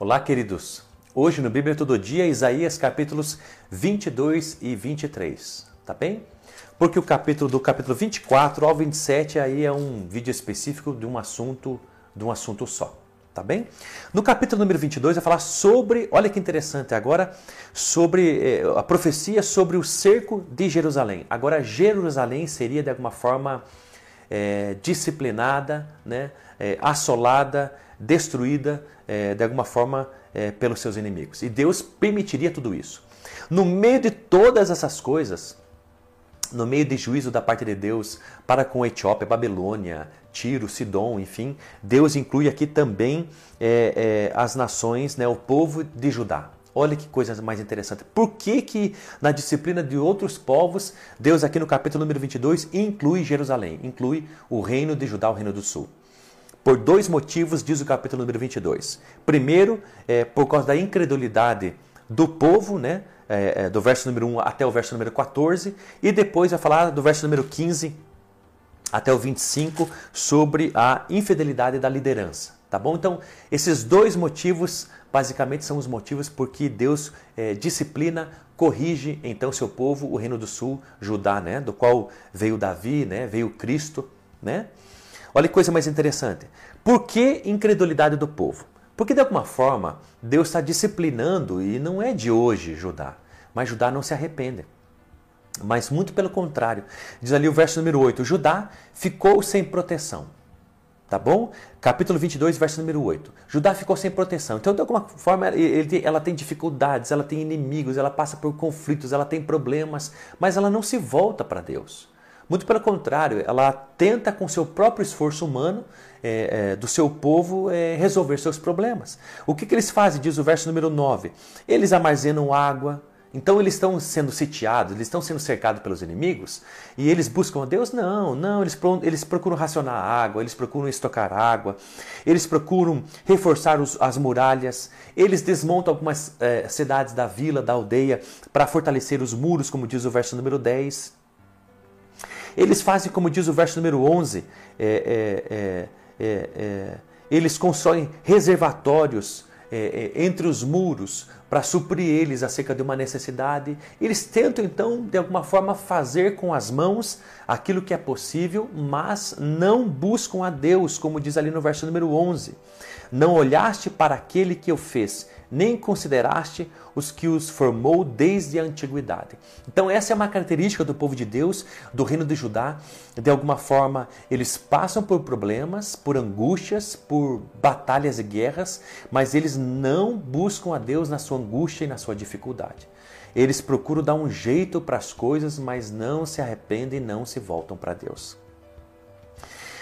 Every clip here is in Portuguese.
Olá, queridos. Hoje no Bíblia Todo Dia, Isaías capítulos 22 e 23, tá bem? Porque o capítulo do capítulo 24 ao 27 aí é um vídeo específico de um assunto, de um assunto só, tá bem? No capítulo número 22 vai falar sobre, olha que interessante agora, sobre eh, a profecia sobre o cerco de Jerusalém. Agora Jerusalém seria de alguma forma eh, disciplinada, né, eh, assolada, destruída é, de alguma forma é, pelos seus inimigos. E Deus permitiria tudo isso. No meio de todas essas coisas, no meio de juízo da parte de Deus para com Etiópia, Babilônia, Tiro, Sidom, enfim, Deus inclui aqui também é, é, as nações, né, o povo de Judá. Olha que coisa mais interessante. Por que, que na disciplina de outros povos, Deus aqui no capítulo número 22 inclui Jerusalém, inclui o reino de Judá, o reino do sul? Por dois motivos, diz o capítulo número 22. Primeiro, é, por causa da incredulidade do povo, né? É, é, do verso número 1 até o verso número 14. E depois vai falar do verso número 15 até o 25 sobre a infidelidade da liderança. Tá bom? Então, esses dois motivos basicamente são os motivos por que Deus é, disciplina, corrige então seu povo, o reino do sul, Judá, né? Do qual veio Davi, né? Veio Cristo, né? Olha que coisa mais interessante. Por que incredulidade do povo? Porque de alguma forma Deus está disciplinando e não é de hoje Judá, mas Judá não se arrepende. Mas muito pelo contrário. Diz ali o verso número 8: Judá ficou sem proteção. Tá bom? Capítulo 22, verso número 8. Judá ficou sem proteção. Então, de alguma forma, ela tem dificuldades, ela tem inimigos, ela passa por conflitos, ela tem problemas, mas ela não se volta para Deus. Muito pelo contrário, ela tenta com seu próprio esforço humano é, é, do seu povo é, resolver seus problemas. O que, que eles fazem? Diz o verso número 9. Eles armazenam água, então eles estão sendo sitiados, eles estão sendo cercados pelos inimigos e eles buscam a Deus? Não, não, eles, eles procuram racionar água, eles procuram estocar água, eles procuram reforçar os, as muralhas, eles desmontam algumas é, cidades da vila, da aldeia, para fortalecer os muros, como diz o verso número 10. Eles fazem, como diz o verso número 11, é é, é, é, é, eles constroem reservatórios entre os muros para suprir eles acerca de uma necessidade. Eles tentam então, de alguma forma, fazer com as mãos aquilo que é possível, mas não buscam a Deus, como diz ali no verso número 11. Não olhaste para aquele que o fez, nem consideraste os que os formou desde a antiguidade. Então, essa é uma característica do povo de Deus, do reino de Judá. De alguma forma, eles passam por problemas, por angústias, por batalhas e guerras, mas eles não buscam a Deus na sua angústia e na sua dificuldade. Eles procuram dar um jeito para as coisas, mas não se arrependem e não se voltam para Deus.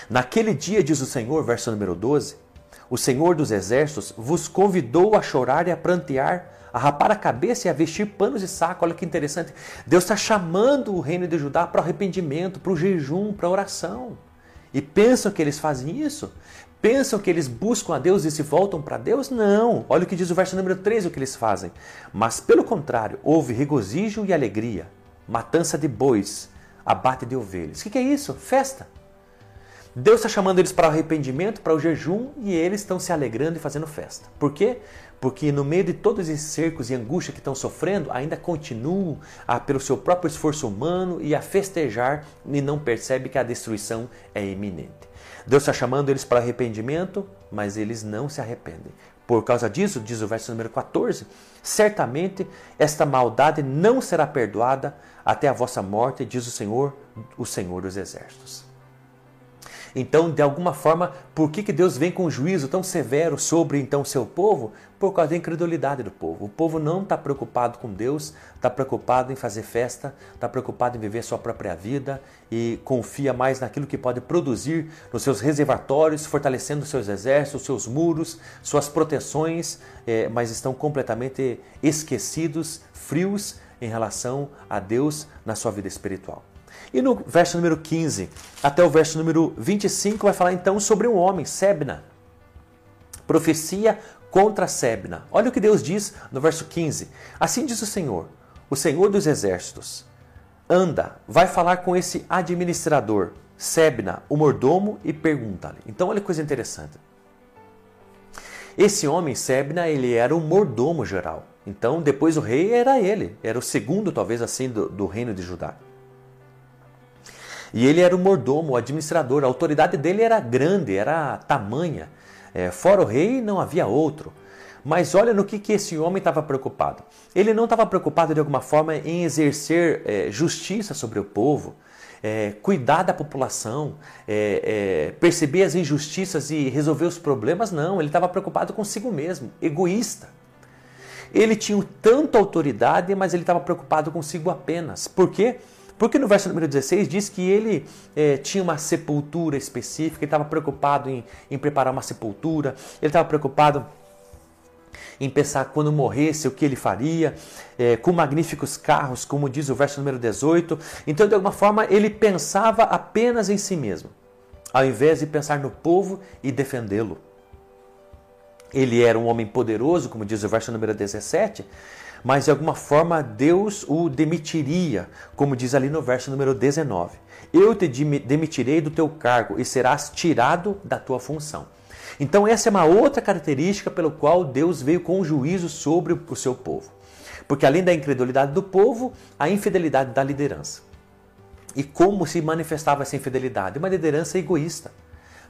Naquele dia, diz o Senhor, verso número 12, o Senhor dos Exércitos vos convidou a chorar e a prantear, a rapar a cabeça e a vestir panos de saco. Olha que interessante. Deus está chamando o reino de Judá para o arrependimento, para o jejum, para a oração. E pensam que eles fazem isso? Pensam que eles buscam a Deus e se voltam para Deus? Não. Olha o que diz o verso número 13, o que eles fazem. Mas pelo contrário, houve regozijo e alegria, matança de bois, abate de ovelhas. O que é isso? Festa. Deus está chamando eles para o arrependimento, para o jejum, e eles estão se alegrando e fazendo festa. Por quê? Porque no meio de todos esses cercos e angústia que estão sofrendo, ainda continuam a, pelo seu próprio esforço humano e a festejar e não percebe que a destruição é iminente. Deus está chamando eles para arrependimento, mas eles não se arrependem. Por causa disso, diz o verso número 14: certamente esta maldade não será perdoada até a vossa morte, diz o Senhor, o Senhor dos Exércitos. Então, de alguma forma, por que, que Deus vem com um juízo tão severo sobre então seu povo? Por causa da incredulidade do povo. O povo não está preocupado com Deus, está preocupado em fazer festa, está preocupado em viver sua própria vida e confia mais naquilo que pode produzir nos seus reservatórios, fortalecendo seus exércitos, seus muros, suas proteções, é, mas estão completamente esquecidos, frios em relação a Deus na sua vida espiritual. E no verso número 15 até o verso número 25 vai falar então sobre um homem, Sebna. Profecia contra Sebna. Olha o que Deus diz no verso 15. Assim diz o Senhor, o Senhor dos exércitos: Anda, vai falar com esse administrador, Sebna, o mordomo, e pergunta-lhe. Então olha que coisa interessante. Esse homem, Sebna, ele era o mordomo geral. Então, depois o rei era ele, era o segundo, talvez assim, do, do reino de Judá. E ele era o mordomo, o administrador, a autoridade dele era grande, era tamanha. É, fora o rei, não havia outro. Mas olha no que, que esse homem estava preocupado. Ele não estava preocupado de alguma forma em exercer é, justiça sobre o povo, é, cuidar da população, é, é perceber as injustiças e resolver os problemas. Não, ele estava preocupado consigo mesmo, egoísta. Ele tinha tanta autoridade, mas ele estava preocupado consigo apenas. Por quê? Porque no verso número 16 diz que ele é, tinha uma sepultura específica, ele estava preocupado em, em preparar uma sepultura, ele estava preocupado em pensar quando morresse o que ele faria, é, com magníficos carros, como diz o verso número 18. Então, de alguma forma, ele pensava apenas em si mesmo, ao invés de pensar no povo e defendê-lo. Ele era um homem poderoso, como diz o verso número 17, mas de alguma forma Deus o demitiria, como diz ali no verso número 19. Eu te demitirei do teu cargo e serás tirado da tua função. Então essa é uma outra característica pelo qual Deus veio com juízo sobre o seu povo. Porque além da incredulidade do povo, a infidelidade da liderança. E como se manifestava essa infidelidade? Uma liderança egoísta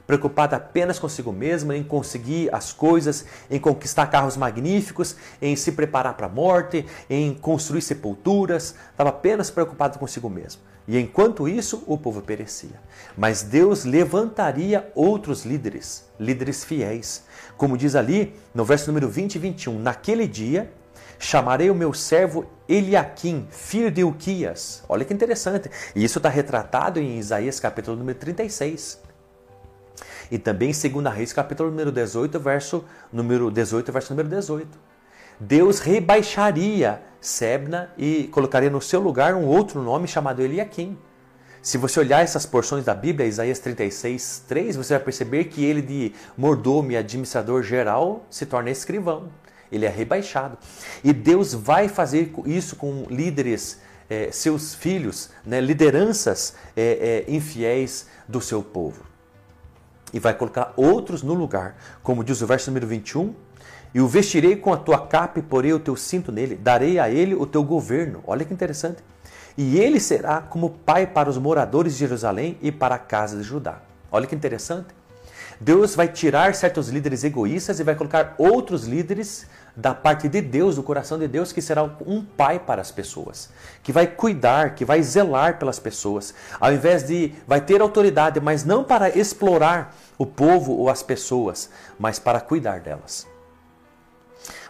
preocupada apenas consigo mesma, em conseguir as coisas, em conquistar carros magníficos, em se preparar para a morte, em construir sepulturas, estava apenas preocupado consigo mesmo. E enquanto isso, o povo perecia. Mas Deus levantaria outros líderes, líderes fiéis. Como diz ali no verso número 20 e 21, naquele dia chamarei o meu servo Eliaquim, filho de Uquias. Olha que interessante. E isso está retratado em Isaías capítulo número 36. E também em 2 Reis, capítulo número 18, verso número 18, verso número 18. Deus rebaixaria Sebna e colocaria no seu lugar um outro nome chamado Eliakim. Se você olhar essas porções da Bíblia, Isaías 36, 3, você vai perceber que ele de mordomo e administrador geral se torna escrivão. Ele é rebaixado. E Deus vai fazer isso com líderes, eh, seus filhos, né, lideranças eh, eh, infiéis do seu povo e vai colocar outros no lugar, como diz o verso número 21. E o vestirei com a tua capa e porei o teu cinto nele, darei a ele o teu governo. Olha que interessante. E ele será como pai para os moradores de Jerusalém e para a casa de Judá. Olha que interessante. Deus vai tirar certos líderes egoístas e vai colocar outros líderes da parte de Deus, do coração de Deus, que será um pai para as pessoas, que vai cuidar, que vai zelar pelas pessoas, ao invés de vai ter autoridade, mas não para explorar o povo ou as pessoas, mas para cuidar delas.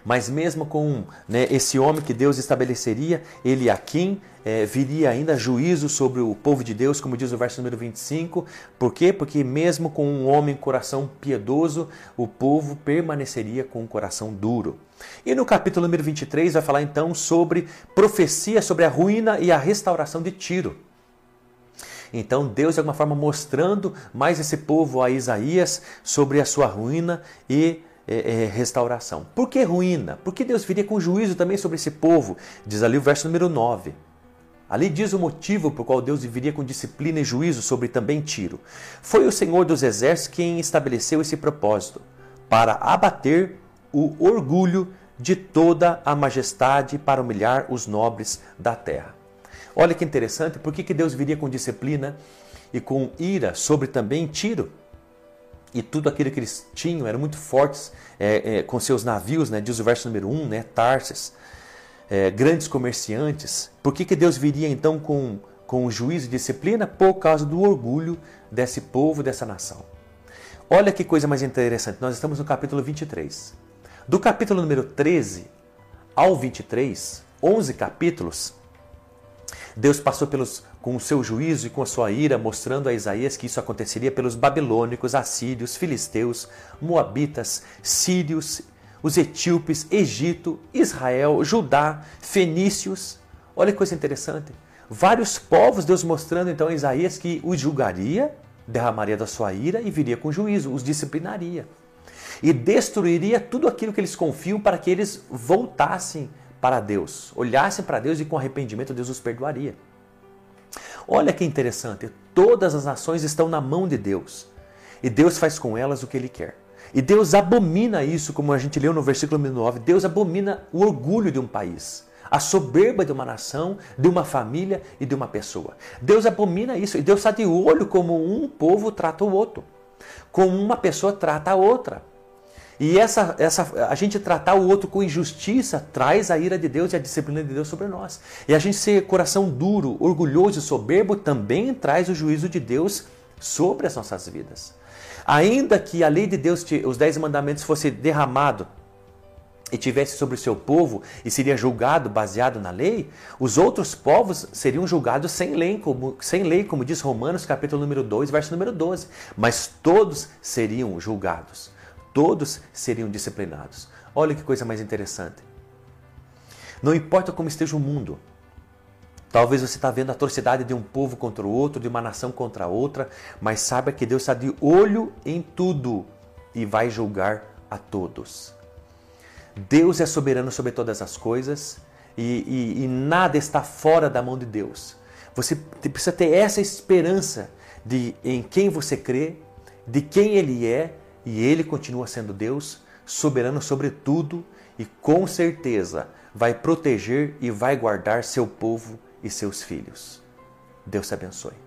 Mas mesmo com né, esse homem que Deus estabeleceria, ele aqui é, viria ainda juízo sobre o povo de Deus, como diz o verso número 25. Por quê? Porque mesmo com um homem coração piedoso, o povo permaneceria com um coração duro. E no capítulo número 23 vai falar então sobre profecia sobre a ruína e a restauração de Tiro. Então Deus de alguma forma mostrando mais esse povo a Isaías sobre a sua ruína e é, é, restauração. Por que ruína? Porque Deus viria com juízo também sobre esse povo. Diz ali o verso número 9. Ali diz o motivo por qual Deus viria com disciplina e juízo sobre também Tiro. Foi o Senhor dos Exércitos quem estabeleceu esse propósito, para abater o orgulho de toda a majestade, para humilhar os nobres da terra. Olha que interessante, por que, que Deus viria com disciplina e com ira sobre também Tiro? e tudo aquilo que eles tinham eram muito fortes é, é, com seus navios, né? diz o verso número 1, né? Tarses, é, grandes comerciantes. Por que, que Deus viria então com, com juízo e disciplina? Por causa do orgulho desse povo, dessa nação. Olha que coisa mais interessante, nós estamos no capítulo 23. Do capítulo número 13 ao 23, 11 capítulos, Deus passou pelos, com o seu juízo e com a sua ira, mostrando a Isaías que isso aconteceria pelos babilônicos, assírios, filisteus, moabitas, sírios, os etíopes, Egito, Israel, Judá, fenícios. Olha que coisa interessante. Vários povos, Deus mostrando então a Isaías que os julgaria, derramaria da sua ira e viria com juízo, os disciplinaria. E destruiria tudo aquilo que eles confiam para que eles voltassem para Deus, olhassem para Deus e com arrependimento Deus os perdoaria. Olha que interessante, todas as nações estão na mão de Deus e Deus faz com elas o que Ele quer. E Deus abomina isso, como a gente leu no versículo 9. Deus abomina o orgulho de um país, a soberba de uma nação, de uma família e de uma pessoa. Deus abomina isso e Deus está de olho como um povo trata o outro, como uma pessoa trata a outra. E essa, essa, a gente tratar o outro com injustiça traz a ira de Deus e a disciplina de Deus sobre nós. E a gente ser coração duro, orgulhoso e soberbo também traz o juízo de Deus sobre as nossas vidas. Ainda que a lei de Deus, os dez mandamentos, fosse derramado e tivesse sobre o seu povo e seria julgado baseado na lei, os outros povos seriam julgados sem lei, como, sem lei, como diz Romanos capítulo número 2, verso número 12. Mas todos seriam julgados todos seriam disciplinados. Olha que coisa mais interessante. Não importa como esteja o mundo, Talvez você está vendo a atrocidade de um povo contra o outro, de uma nação contra outra, mas saiba que Deus está de olho em tudo e vai julgar a todos. Deus é soberano sobre todas as coisas e, e, e nada está fora da mão de Deus. Você precisa ter essa esperança de em quem você crê, de quem Ele é e ele continua sendo Deus, soberano sobre tudo e com certeza vai proteger e vai guardar seu povo e seus filhos. Deus te abençoe.